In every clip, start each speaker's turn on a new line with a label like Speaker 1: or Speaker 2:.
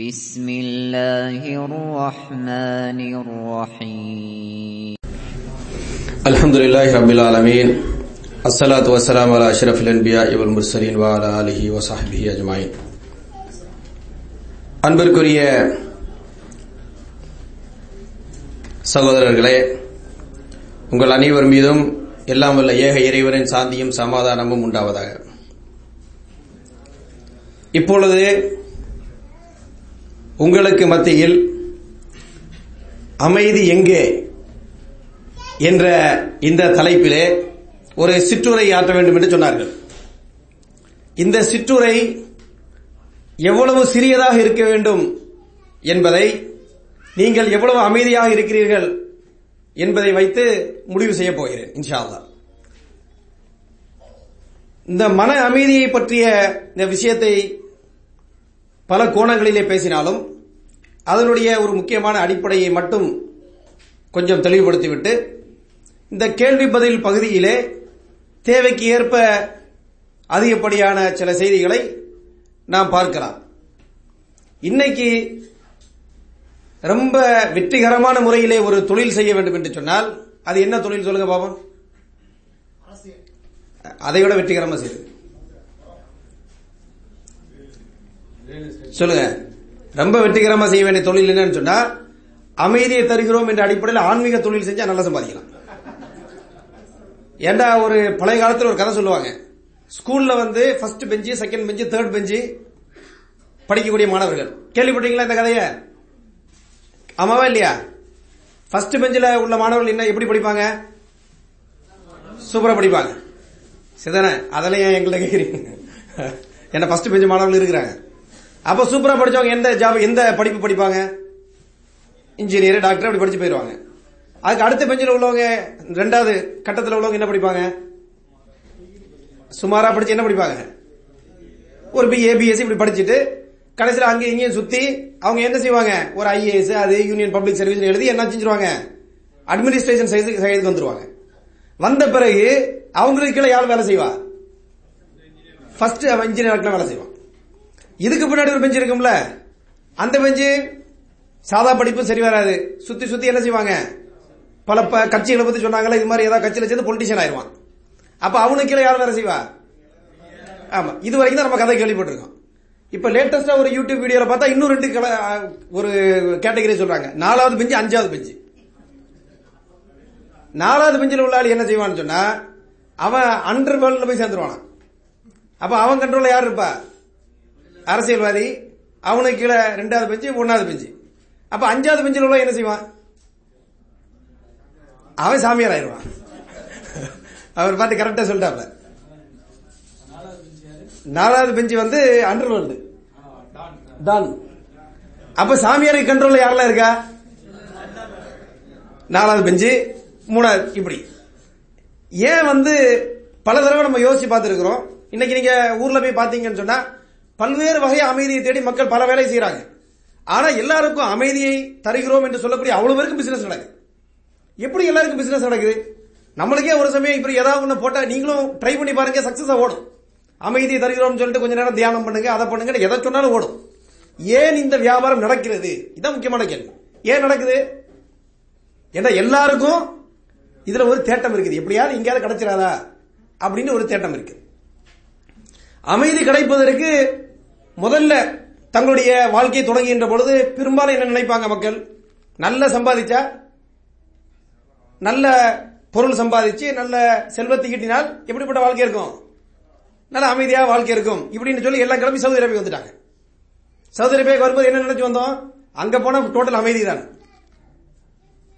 Speaker 1: بسم الله الرحمن الرحيم
Speaker 2: الحمد لله رب العالمين الصلاة والسلام على أشرف الأنبياء والمرسلين وعلى آله وصحبه أجمعين அன்பிற்குரிய சகோதரர்களே உங்கள் அனைவர் மீதும் எல்லாம் வல்ல ஏக இறைவனின் சாந்தியும் சமாதானமும் உண்டாவதாக இப்பொழுது உங்களுக்கு மத்தியில் அமைதி எங்கே என்ற இந்த தலைப்பிலே ஒரு சிற்றுரை ஆற்ற வேண்டும் என்று சொன்னார்கள். இந்த சிற்றுரை எவ்வளவு சிறியதாக இருக்க வேண்டும் என்பதை நீங்கள் எவ்வளவு அமைதியாக இருக்கிறீர்கள் என்பதை வைத்து முடிவு செய்ய போகிறேன் இன்ஷா இந்த மன அமைதியை பற்றிய இந்த விஷயத்தை பல கோணங்களிலே பேசினாலும் அதனுடைய ஒரு முக்கியமான அடிப்படையை மட்டும் கொஞ்சம் தெளிவுபடுத்திவிட்டு இந்த கேள்வி பதில் பகுதியிலே தேவைக்கு ஏற்ப அதிகப்படியான சில செய்திகளை நாம் பார்க்கலாம். இன்னைக்கு ரொம்ப வெற்றிகரமான முறையிலே ஒரு தொழில் செய்ய வேண்டும் என்று சொன்னால் அது என்ன தொழில் சொல்லுங்க பாபன் அதை விட வெற்றிகரமா செய்யுது சொல்லுங்க. ரொம்ப வெற்றிகரமா செய்ய வேண்டிய தொழில் என்னன்னு சொன்னா அமைதியை தருகிறோம் என்ற அடிப்படையில் ஆன்மீக தொழில் செஞ்சா நல்லா சம்பாதிக்கலாம். ஏண்டா ஒரு பழைய காலத்தில் ஒரு கதை சொல்லுவாங்க. ஸ்கூல்ல வந்து first bench second bench third bench படிக்கக்கூடிய மாணவர்கள். கேள்விப்பட்டீங்களா இந்த கதைய? ஆமாவா இல்லையா? ஃபர்ஸ்ட் பெஞ்சில் உள்ள மாணவர்கள் என்ன எப்படி படிப்பாங்க? சூப்பரா படிப்பாங்க. சரிதானே அதெல்லாம் ஏன் எங்களை கேட்குறீங்க என்ன ஃபர்ஸ்ட் பெஞ்சு மாணவர்கள் இருக்கிறாங்க. அப்ப சூப்பரா படிச்சவங்க எந்த ஜாப் எந்த படிப்பு படிப்பாங்க? இன்ஜினியர் டாக்டர் அப்படி படிச்சு போயிருவாங்க. அதுக்கு அடுத்த பெஞ்சில் உள்ளவங்க ரெண்டாவது கட்டத்தில் உள்ளவங்க என்ன படிப்பாங்க? சுமாரா படிச்சு என்ன படிப்பாங்க? ஒரு பி ஏபிஎஸ்சி இப்படி படிச்சுட்டு கடைசியில் அங்கேயும் இங்கேயும் சுத்தி அவங்க என்ன செய்வாங்க? ஒரு ஐஏஎஸ் அது யூனியன் பப்ளிக் சர்வீஸ் எழுதி என்ன செஞ்சிருவாங்க? அட்மினிஸ்ட்ரேஷன் சைடுக்கு வந்துருவாங்க. வந்த பிறகு அவங்களுக்கு கீழே யார் வேலை செய்வா? ஃபர்ஸ்ட் இன்ஜினியர் வேலை செய்வான். இதுக்கு பின்னாடி ஒரு பெஞ்சு இருக்கும்ல. அந்த பெஞ்சு சாதா படிப்பு சரி வராது. சுத்தி சுத்தி என்ன செய்வாங்க? பல ப- கட்சிகளை பத்தி சொன்னாங்களே இது மாதிரி ஏதாவது கட்சியில சேர்ந்து பொலிட்டிஷியன் ஆயிருவான். அப்ப அவனுக்கு கீழே யாரும் வேலை செய்வா? ஆமா. இது வரைக்கும் தான் நம்ம கதை கேள்விப்பட்டிருக்கோம். இப்ப லேட்டஸ்டா ஒரு யூடியூப் வீடியோல பார்த்தா இன்னும் ரெண்டு ஒரு கேட்டகரி சொல்றாங்க. நாலாவது பெஞ்சு அஞ்சாவது பெஞ்சு. நாலாவது பெஞ்சில் உள்ள ஆள் என்ன செய்வான்னு சொன்னா அவன் அண்டர் வேர்ல்ட்ல போய் சேர்ந்துருவான் அப்ப அவன் கண்ட்ரோல்ல யார் இருப்பா? அரசியல்வாதி அவனுக்கு கீழே ரெண்டாவது பெஞ்சு ஒன்னாவது பெஞ்சு. அப்ப அஞ்சாவது பெஞ்சில் உள்ள என்ன செய்வான்? அவன் சாமியார் ஆயிடுவான். அவர் பார்த்து கரெக்டா சொல்லிட்டாப்ல. நாலாவது பெஞ்சு வந்து அண்டர் வேர்ல்டு டான் அப்ப சாமியாருக்கு கண்ட்ரோல் யாரெல்லாம் இருக்கா? நாலாவது பெஞ்சு மூணாவது இப்படி. ஏன் வந்து பல தடவை நம்ம யோசிச்சு பார்த்துருக்கிறோம்? இன்னைக்கு நீங்க ஊர்ல போய் பாத்தீங்கன்னு சொன்னா பல்வேறு வகை அமைதியை தேடி மக்கள் பல வேலை செய்யறாங்க ஆனா எல்லாருக்கும் அமைதியை தருகிறோம் என்று சொல்லக்கூடிய அவ்வளவு பேருக்கு பிசினஸ் நடக்குது. எப்படி எல்லாருக்கும் பிசினஸ் நடக்குது? நம்மளுக்கே ஒரு சமயம் இப்படி ஏதாவது ஒன்று போட்டா நீங்களும் ட்ரை பண்ணி பாருங்க சக்சஸா ஓடும். அமைதியை தருகிறோம் சொல்லிட்டு கொஞ்ச நேரம் தியானம் பண்ணுங்க அதை பண்ணுங்க எதை சொன்னாலும் ஓடும். ஏன் இந்த வியாபாரம் நடக்கிறது? இதான் முக்கியமான கேள்வி. ஏன் நடக்குது? ஏன்னா எல்லாருக்கும் இதுல ஒரு தேட்டம் இருக்குது. எப்படியாவது எங்கேயாவது கிடைச்சிடாதா? அப்படின்னு ஒரு தேட்டம் இருக்கு. அமைதி கிடைப்பதற்கு முதல்ல தங்களுடைய வாழ்க்கையை தொடங்குகின்ற பொழுது பெரும்பாலும் என்ன நினைப்பாங்க மக்கள்? நல்ல சம்பாதிச்சா நல்ல பொருள் சம்பாதிச்சு நல்ல செல்வத்தை ஈட்டினால் எப்படிப்பட்ட வாழ்க்கை இருக்கும்? நல்ல அமைதியா வாழ்க்கை இருக்கும். இப்படின்னு சொல்லி எல்லாம் கிளம்பி சவுதி அரேபியா வந்துட்டாங்க. சவுதி அரேபியாவுக்கு வரும்போது என்ன நினைச்சு வந்தோம்? அங்க போனா டோட்டல் அமைதி தான்.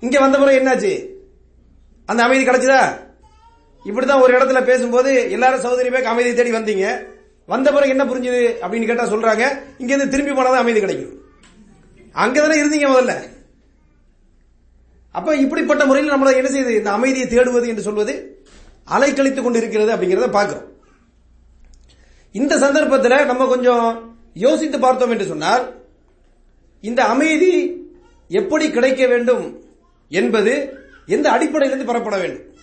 Speaker 2: இங்க வந்த பிறகு என்னாச்சு? அந்த அமைதி கிடைச்சதா? இப்படிதான் ஒரு இடத்துல பேசும்போது எல்லாரும் சவுதி அரேபியாவுக்கு அமைதி தேடி வந்தீங்க. வந்த பிறகு என்ன புரிஞ்சுது அப்படின்னு கேட்டா சொல்றாங்க. இங்க இருந்து திரும்பி போனாதான் அமைதி கிடைக்கும். அங்கதானே இருந்தீங்க முதல்ல. அப்ப இப்படிப்பட்ட முறையில் நம்மள என்ன செய்யுது? இந்த அமைதியை தேடுவது என்று சொல்வது அலைக்கழித்துக் கொண்டிருக்கிறது அப்படிங்கறத பார்க்கிறோம். இந்த சந்தர்ப்பத்தில் நம்ம கொஞ்சம் யோசித்து பார்த்தோம் என்று சொன்னால் இந்த அமைதி எப்படி கிடைக்க வேண்டும் என்பது எந்த அடிப்படையிலிருந்து பெறப்பட வேண்டும்?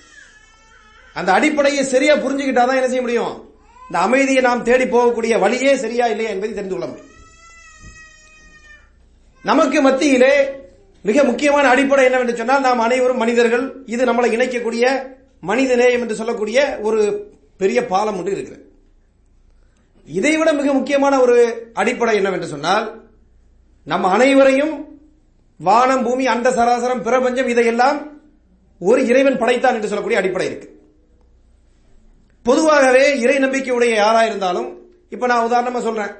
Speaker 2: அந்த அடிப்படையை சரியா புரிஞ்சுக்கிட்டாதான் என்ன செய்ய முடியும்? இந்த அமைதியை நாம் தேடி போகக்கூடிய வழியே சரியா இல்லையா என்பதை தெரிந்து கொள்ள முடியும். நமக்கு மத்தியிலே மிக முக்கியமான அடிப்படை என்னவென்று சொன்னால் நாம் அனைவரும் மனிதர்கள். இது நம்மளை இணைக்கக்கூடிய மனித நேயம் என்று சொல்லக்கூடிய ஒரு பெரிய பாலம் ஒன்று இருக்கிறது. இதைவிட மிக முக்கியமான ஒரு அடிப்படை என்னவென்று சொன்னால் நம் அனைவரையும் வானம் பூமி அந்த சராசரம் பிரபஞ்சம் இதையெல்லாம் ஒரு இறைவன் படைத்தான் என்று சொல்லக்கூடிய அடிப்படை இருக்கு. பொதுவாகவே இறை நம்பிக்கையுடைய யாரா இருந்தாலும் இப்ப நான் உதாரணமா சொல்றேன்.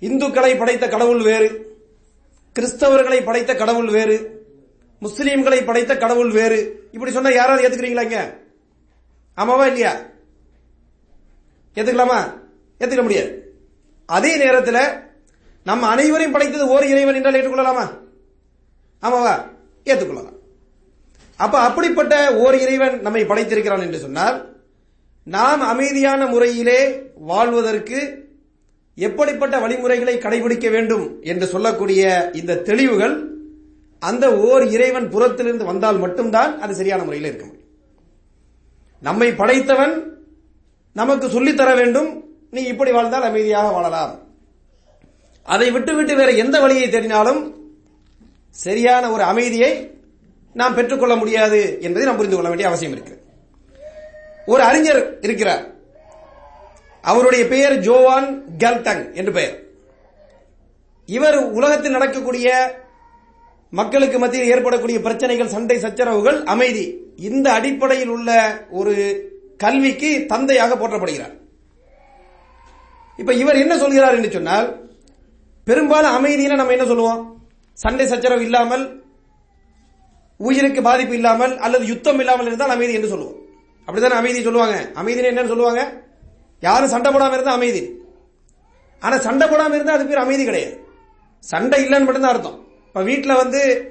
Speaker 2: இந்துக்களை படைத்த கடவுள் வேறு. கிறிஸ்தவர்களை படைத்த கடவுள் வேறு. முஸ்லீம்களை படைத்த கடவுள் வேறு. இப்படி சொன்னா யாராவது ஏத்துக்கிறீங்களா இங்க? ஆமாவா இல்லையா? ஏத்துக்கலாமா? ஏத்துக்க முடியாது. அதே நேரத்தில் நம்ம அனைவரையும் படைத்தது ஓர் இறைவன் என்றால் ஏற்றுக்கொள்ளலாமா? ஆமாவா? ஏற்றுக்கொள்ளலாம் அப்ப அப்படிப்பட்ட ஓர் இறைவன் நம்மை படைத்திருக்கிறான் என்று சொன்னால் நாம் அமைதியான முறையிலே வாழ்வதற்கு எப்படிப்பட்ட வழிமுறைகளை கடைபிடிக்க வேண்டும் என்று சொல்லக்கூடிய இந்த தெளிவுகள் அந்த ஓர் இறைவன் புறத்திலிருந்து வந்தால் மட்டும்தான் அது சரியான முறையில் இருக்க முடியும். நம்மை படைத்தவன் நமக்கு சொல்லித்தர வேண்டும். நீ இப்படி வாழ்ந்தால் அமைதியாக வாழலாம். அதை விட்டுவிட்டு வேற எந்த வழியை தேடினாலும் சரியான ஒரு அமைதியை நாம் பெற்றுக்கொள்ள முடியாது என்பதை நாம் புரிந்து கொள்ள வேண்டிய அவசியம் இருக்கிறது. ஒரு அறிஞர் இருக்கிறார். அவருடைய பெயர் ஜோவான் கல்டங் என்று பெயர். இவர் உலகத்தில் நடக்கக்கூடிய மக்களுக்கு மத்தியில் ஏற்படக்கூடிய பிரச்சனைகள் சண்டை சச்சரவுகள் அமைதி. இந்த அடிப்படையில் உள்ள ஒரு கல்விக்கு தந்தையாக போற்றப்படுகிறார். இப்ப இவர் என்ன சொல்கிறார் என்று சொன்னால் பெரும்பாலும் அமைதியில நம்ம என்ன சொல்லுவோம்? சண்டை சச்சரவு இல்லாமல் உயிருக்கு பாதிப்பு இல்லாமல் அல்லது யுத்தம் இல்லாமல் இருந்தால் அமைதி என்று சொல்லுவோம். அப்படித்தானே அமைதி சொல்லுவாங்க? அமைதி என்னன்னு சொல்லுவாங்க? யாரும் சண்டை போடாம இருந்தா அமைதி. ஆனா சண்டை போடாம இருந்தா அது பேர் அமைதி கிடையாது. சண்டை இல்லைன்னு மட்டும்தான் அர்த்தம். இப்ப வீட்டுல வந்து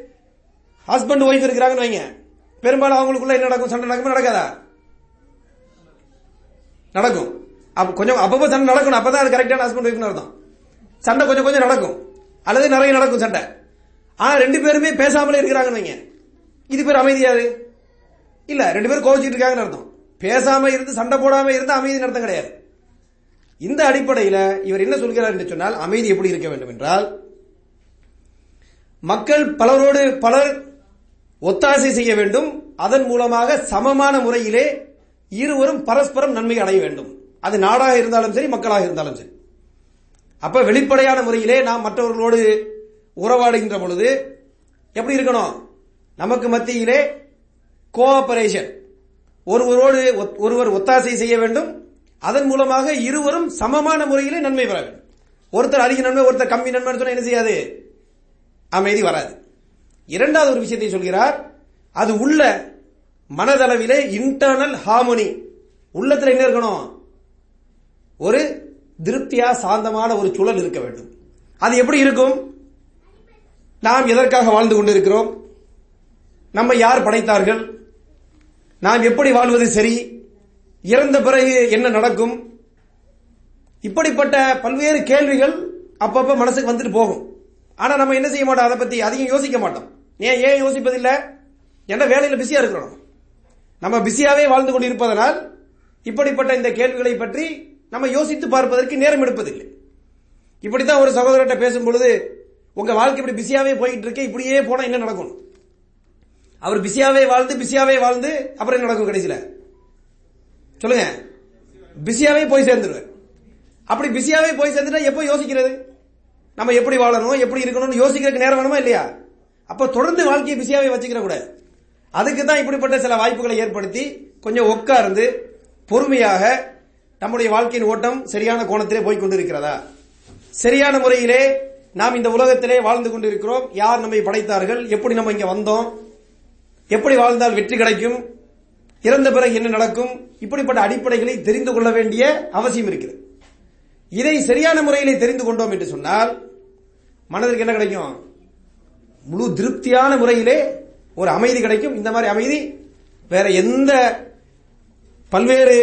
Speaker 2: ஹஸ்பண்ட் ஒய்ஃப் இருக்கிறாங்கன்னு வைங்க. பெரும்பாலும் அவங்களுக்குள்ள என்ன நடக்கும்? சண்டை நடக்கும்? நடக்காதா? நடக்கும். அப்ப கொஞ்சம் அப்பப்போ சண்டை நடக்கணும். அப்பதான் அது கரெக்டான ஹஸ்பண்ட் ஒய்ஃப்னு அர்த்தம். சண்டை கொஞ்சம் கொஞ்சம் நடக்கும். அல்லது நிறைய நடக்கும் சண்டை. ஆனா ரெண்டு பேருமே பேசாமலே இருக்கிறாங்கன்னு வைங்க. இது பேர் அமைதியாது இல்ல ரெண்டு பேரும் கோவிச்சுட்டு இருக்காங்கன்னு அர்த்தம். பேசாம இருந்து சண்டை போடாம இருந்து அமைதி நடத்தம் கிடையாது. இந்த அடிப்படையில் இவர் என்ன சொல்கிறார் என்று சொன்னால் அமைதி எப்படி இருக்க வேண்டும் என்றால் மக்கள் பலரோடு பலர் ஒத்தாசை செய்ய வேண்டும். அதன் மூலமாக சமமான முறையிலே இருவரும் பரஸ்பரம் நன்மை அடைய வேண்டும். அது நாடாக இருந்தாலும் சரி மக்களாக இருந்தாலும் சரி. அப்ப வெளிப்படையான முறையிலே நாம் மற்றவர்களோடு உறவாடுகின்ற பொழுது எப்படி இருக்கணும்? நமக்கு மத்தியிலே கோஆபரேஷன். ஒருவரோடு ஒருவர் ஒத்தாசை செய்ய வேண்டும். அதன் மூலமாக இருவரும் சமமான முறையிலே நன்மை பெற வேண்டும். ஒருத்தர் அதிக நன்மை ஒருத்தர் கம்மி நன்மை சொன்னா என்ன செய்யாது? அமைதி வராது. இரண்டாவது ஒரு விஷயத்தை சொல்கிறார். அது உள்ள மனதளவிலே இன்டர்னல் ஹார்மோனி உள்ளத்துல என்ன இருக்கணும்? ஒரு திருப்தியா சாந்தமான ஒரு சூழல் இருக்க வேண்டும். அது எப்படி இருக்கும்? நாம் எதற்காக வாழ்ந்து கொண்டிருக்கிறோம்? நம்ம யார் படைத்தார்கள்? நாம் எப்படி வாழ்வது சரி? இறந்த பிறகு என்ன நடக்கும்? இப்படிப்பட்ட பல்வேறு கேள்விகள் அப்பப்ப மனசுக்கு வந்துட்டு போகும். ஆனா நம்ம என்ன செய்ய மாட்டோம்? அதை பத்தி அதிகம் யோசிக்க மாட்டோம். ஏன் ஏன் யோசிப்பதில்லை? என்ன வேலையில பிஸியா இருக்கிறோம். நம்ம பிஸியாவே வாழ்ந்து கொண்டு இருப்பதனால் இப்படிப்பட்ட இந்த கேள்விகளை பற்றி நம்ம யோசித்து பார்ப்பதற்கு நேரம் எடுப்பதில்லை. இப்படித்தான் ஒரு சகோதரர்கிட்ட பேசும் பொழுது உங்க வாழ்க்கை இப்படி பிஸியாவே போயிட்டு இருக்கு இப்படியே போனா என்ன நடக்கும்? அவர் பிஸியாவே வாழ்ந்து பிஸியாவே வாழ்ந்து அப்புறம் என்ன நடக்கும் கடைசியில? சொல்லுங்க. பிஸியாவே போய் சேர்ந்துருவார். அப்படி பிஸியாவே போய் சேர்ந்துட்டா எப்போ யோசிக்கிறது? நம்ம எப்படி வாழணும் எப்படி இருக்கணும்னு யோசிக்கிறதுக்கு நேரம் வேணுமா இல்லையா? அப்ப தொடர்ந்து வாழ்க்கையை பிஸியாவே வச்சுக்கிற கூடாது அதுக்கு தான் இப்படிப்பட்ட சில வாய்ப்புகளை ஏற்படுத்தி கொஞ்சம் உட்கார்ந்து பொறுமையாக நம்முடைய வாழ்க்கையின் ஓட்டம் சரியான கோணத்திலே போய் கொண்டிருக்கிறதா? சரியான முறையிலே நாம் இந்த உலகத்திலே வாழ்ந்து கொண்டிருக்கிறோம். யார் நம்மை படைத்தார்கள்? எப்படி நம்ம இங்க வந்தோம்? எப்படி வாழ்ந்தால் வெற்றி கிடைக்கும்? இறந்த பிறகு என்ன நடக்கும்? இப்படிப்பட்ட அடிப்படைகளை தெரிந்து கொள்ள வேண்டிய அவசியம் இருக்கிறது. இதை சரியான முறையிலே தெரிந்து கொண்டோம் என்று சொன்னால் மனதிற்கு என்ன கிடைக்கும்? முழு திருப்தியான முறையிலே ஒரு அமைதி கிடைக்கும். இந்த மாதிரி அமைதி வேற எந்த பல்வேறு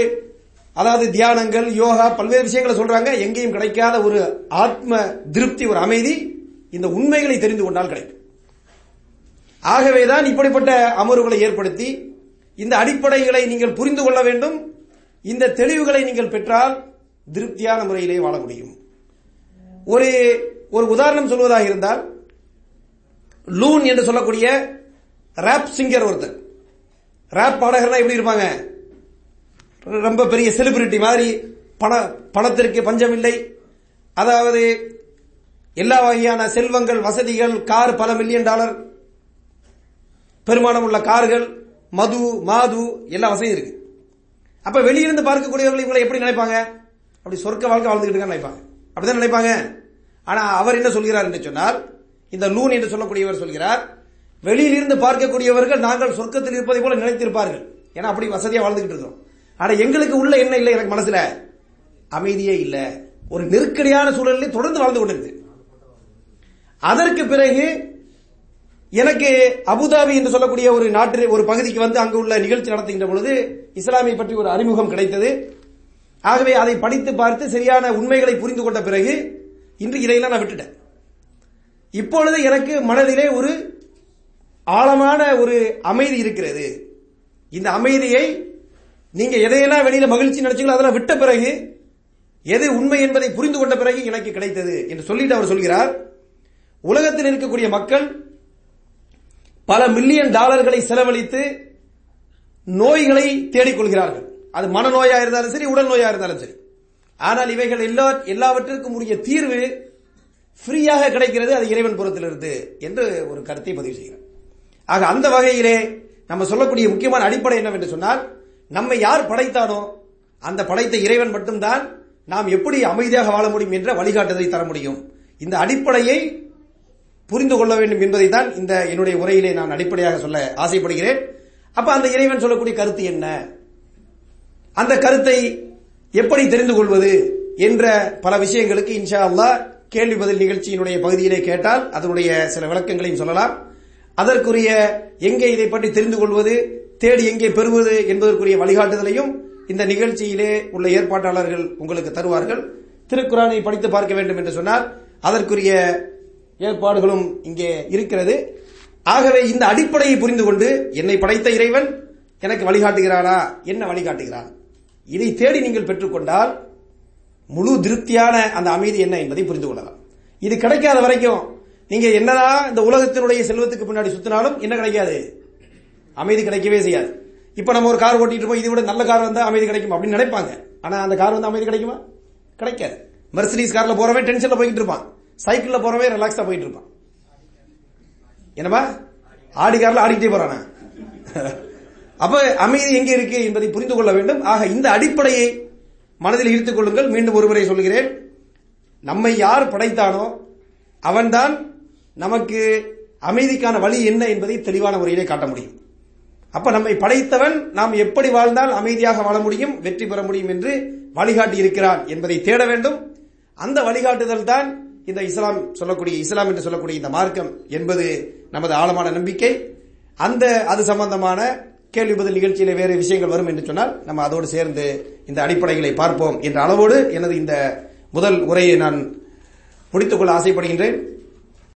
Speaker 2: அதாவது தியானங்கள் யோகா பல்வேறு விஷயங்களை சொல்றாங்க. எங்கேயும் கிடைக்காத ஒரு ஆத்ம திருப்தி ஒரு அமைதி இந்த உண்மைகளை தெரிந்து கொண்டால் கிடைக்கும். ஆகவேதான் இப்படிப்பட்ட அமர்வுகளை ஏற்படுத்தி இந்த அடிப்படைகளை நீங்கள் புரிந்து கொள்ள வேண்டும். இந்த தெளிவுகளை நீங்கள் பெற்றால் திருப்தியான முறையிலே வாழ முடியும். ஒரு ஒரு உதாரணம் சொல்வதாக இருந்தால் லூன் என்று சொல்லக்கூடிய ரேப் சிங்கர் ஒருத்தர். ரேப் பாடகர்னா எப்படி இருப்பாங்க? ரொம்ப பெரிய செலிபிரிட்டி மாதிரி பண பணத்திற்கு பஞ்சமில்லை. அதாவது எல்லா வகையான செல்வங்கள் வசதிகள் கார் பல மில்லியன் டாலர் பெருமானம் உள்ள கார்கள் மது மாது எல்லா வசதியும் இருக்கு. அப்ப வெளியிருந்து பார்க்கக்கூடியவர்கள் இவங்களை எப்படி நினைப்பாங்க? அப்படி சொர்க்க வாழ்க்கை வாழ்ந்துகிட்டு நினைப்பாங்க. அப்படிதான் நினைப்பாங்க. ஆனா அவர் என்ன சொல்கிறார் என்று சொன்னால் இந்த லூன் என்று சொல்லக்கூடியவர் சொல்கிறார் வெளியிலிருந்து பார்க்கக்கூடியவர்கள் நாங்கள் சொர்க்கத்தில் இருப்பதை போல நினைத்திருப்பார்கள். ஏன்னா அப்படி வசதியா வாழ்ந்துகிட்டு இருக்கோம் ஆனா எங்களுக்கு உள்ள என்ன இல்லை எனக்கு மனசுல? அமைதியே இல்ல. ஒரு நெருக்கடியான சூழலில் தொடர்ந்து வாழ்ந்து கொண்டிருக்கு அதற்கு பிறகு எனக்கு அபுதாபி என்று சொல்லக்கூடிய ஒரு நாட்டு ஒரு பகுதிக்கு வந்து அங்கு உள்ள நிகழ்ச்சி நடத்துகின்ற பொழுது இஸ்லாமிய பற்றி ஒரு அறிமுகம் கிடைத்தது. ஆகவே அதை படித்து பார்த்து சரியான உண்மைகளை புரிந்து கொண்ட பிறகு இன்று இதையெல்லாம் நான் விட்டுட்டேன். இப்பொழுது எனக்கு மனதிலே ஒரு ஆழமான ஒரு அமைதி இருக்கிறது. இந்த அமைதியை நீங்க எதையெல்லாம் வெளியில மகிழ்ச்சி நினைச்சீங்களோ அதெல்லாம் விட்ட பிறகு எது உண்மை என்பதை புரிந்து கொண்ட பிறகு எனக்கு கிடைத்தது என்று சொல்லிட்டு அவர் சொல்கிறார். உலகத்தில் இருக்கக்கூடிய மக்கள் பல மில்லியன் டாலர்களை செலவழித்து நோய்களை தேடிக்கொள்கிறார்கள். அது மனநோயா இருந்தாலும் சரி உடல் நோயா இருந்தாலும் சரி. ஆனால் இவைகள் எல்லா எல்லாவற்றிற்கும் உரிய தீர்வு ஃப்ரீயாக கிடைக்கிறது அது இறைவன் புறத்திலிருந்து என்று ஒரு கருத்தை பதிவு செய்கிறார். ஆக அந்த வகையிலே நம்ம சொல்லக்கூடிய முக்கியமான அடிப்படை என்னவென்று சொன்னால் நம்மை யார் படைத்தானோ அந்த படைத்த இறைவன் மட்டும்தான் நாம் எப்படி அமைதியாக வாழ முடியும் என்ற வழிகாட்டுதலை தர முடியும். இந்த அடிப்படையை புரிந்து கொள்ள வேண்டும் என்பதை தான் இந்த என்னுடைய உரையிலே நான் அடிப்படையாக சொல்ல ஆசைப்படுகிறேன். அப்ப அந்த இறைவன் சொல்லக்கூடிய கருத்து என்ன? அந்த கருத்தை எப்படி தெரிந்து கொள்வது என்ற பல விஷயங்களுக்கு இன்ஷா அல்லாஹ் கேள்வி பதில் நிகழ்ச்சியினுடைய பகுதியிலே கேட்டால் அதனுடைய சில விளக்கங்களையும் சொல்லலாம். அதற்குரிய எங்கே இதை பற்றி தெரிந்து கொள்வது தேடி எங்கே பெறுவது என்பதற்குரிய வழிகாட்டுதலையும் இந்த நிகழ்ச்சியிலே உள்ள ஏற்பாட்டாளர்கள் உங்களுக்கு தருவார்கள். திருக்குறானை படித்து பார்க்க வேண்டும் என்று சொன்னால் அதற்குரிய ஏற்பாடுகளும் இங்கே இருக்கிறது. ஆகவே இந்த அடிப்படையை புரிந்து கொண்டு என்னை படைத்த இறைவன் எனக்கு வழிகாட்டுகிறானா என்ன வழிகாட்டுகிறான்? இதை தேடி நீங்கள் பெற்றுக்கொண்டால் முழு திருப்தியான அந்த அமைதி என்ன என்பதை புரிந்து கொள்ளலாம். இது கிடைக்காத வரைக்கும் நீங்க என்னதான் இந்த உலகத்தினுடைய செல்வத்துக்கு பின்னாடி சுத்தினாலும் என்ன கிடைக்காது? அமைதி கிடைக்கவே செய்யாது. இப்ப நம்ம ஒரு கார் ஓட்டிட்டு போய் இதை விட நல்ல கார் வந்தா அமைதி கிடைக்கும் அப்படின்னு நினைப்பாங்க. ஆனா அந்த கார் வந்து அமைதி கிடைக்குமா? கிடைக்காது. மெர்சடிஸ் கார்ல போறவன் டென்ஷன்ல போய்கிட்டு இருப்பான். சைக்கிள்ல போறவன் ரிலாக்ஸா போயிட்டு இருப்பான். என்னமா ஆடி கார்ல ஆடிக்கிட்டே போறானா. அப்ப அமைதி எங்கே இருக்கு என்பதை புரிந்து கொள்ள வேண்டும். ஆக இந்த அடிப்படையை மனதில் ஈர்த்துக் கொள்ளுங்கள். மீண்டும் ஒருமுறை சொல்கிறேன். நம்மை யார் படைத்தானோ அவன்தான் நமக்கு அமைதிக்கான வழி என்ன என்பதை தெளிவான முறையிலே காட்ட முடியும். அப்ப நம்மை படைத்தவன் நாம் எப்படி வாழ்ந்தால் அமைதியாக வாழ முடியும் வெற்றி பெற முடியும் என்று வழிகாட்டி இருக்கிறான் என்பதை தேட வேண்டும். அந்த வழிகாட்டுதல் தான் இந்த இஸ்லாம் சொல்லக்கூடிய இஸ்லாம் என்று சொல்லக்கூடிய இந்த மார்க்கம் என்பது நமது ஆழமான நம்பிக்கை. அந்த அது சம்பந்தமான கேள்வி பதில் நிகழ்ச்சியில வேறு விஷயங்கள் வரும் என்று சொன்னால் நம்ம அதோடு சேர்ந்து இந்த அடிப்படைகளை பார்ப்போம் என்ற அளவோடு எனது இந்த முதல் உரையை நான் முடித்துக் கொள்ள ஆசைப்படுகின்றேன்.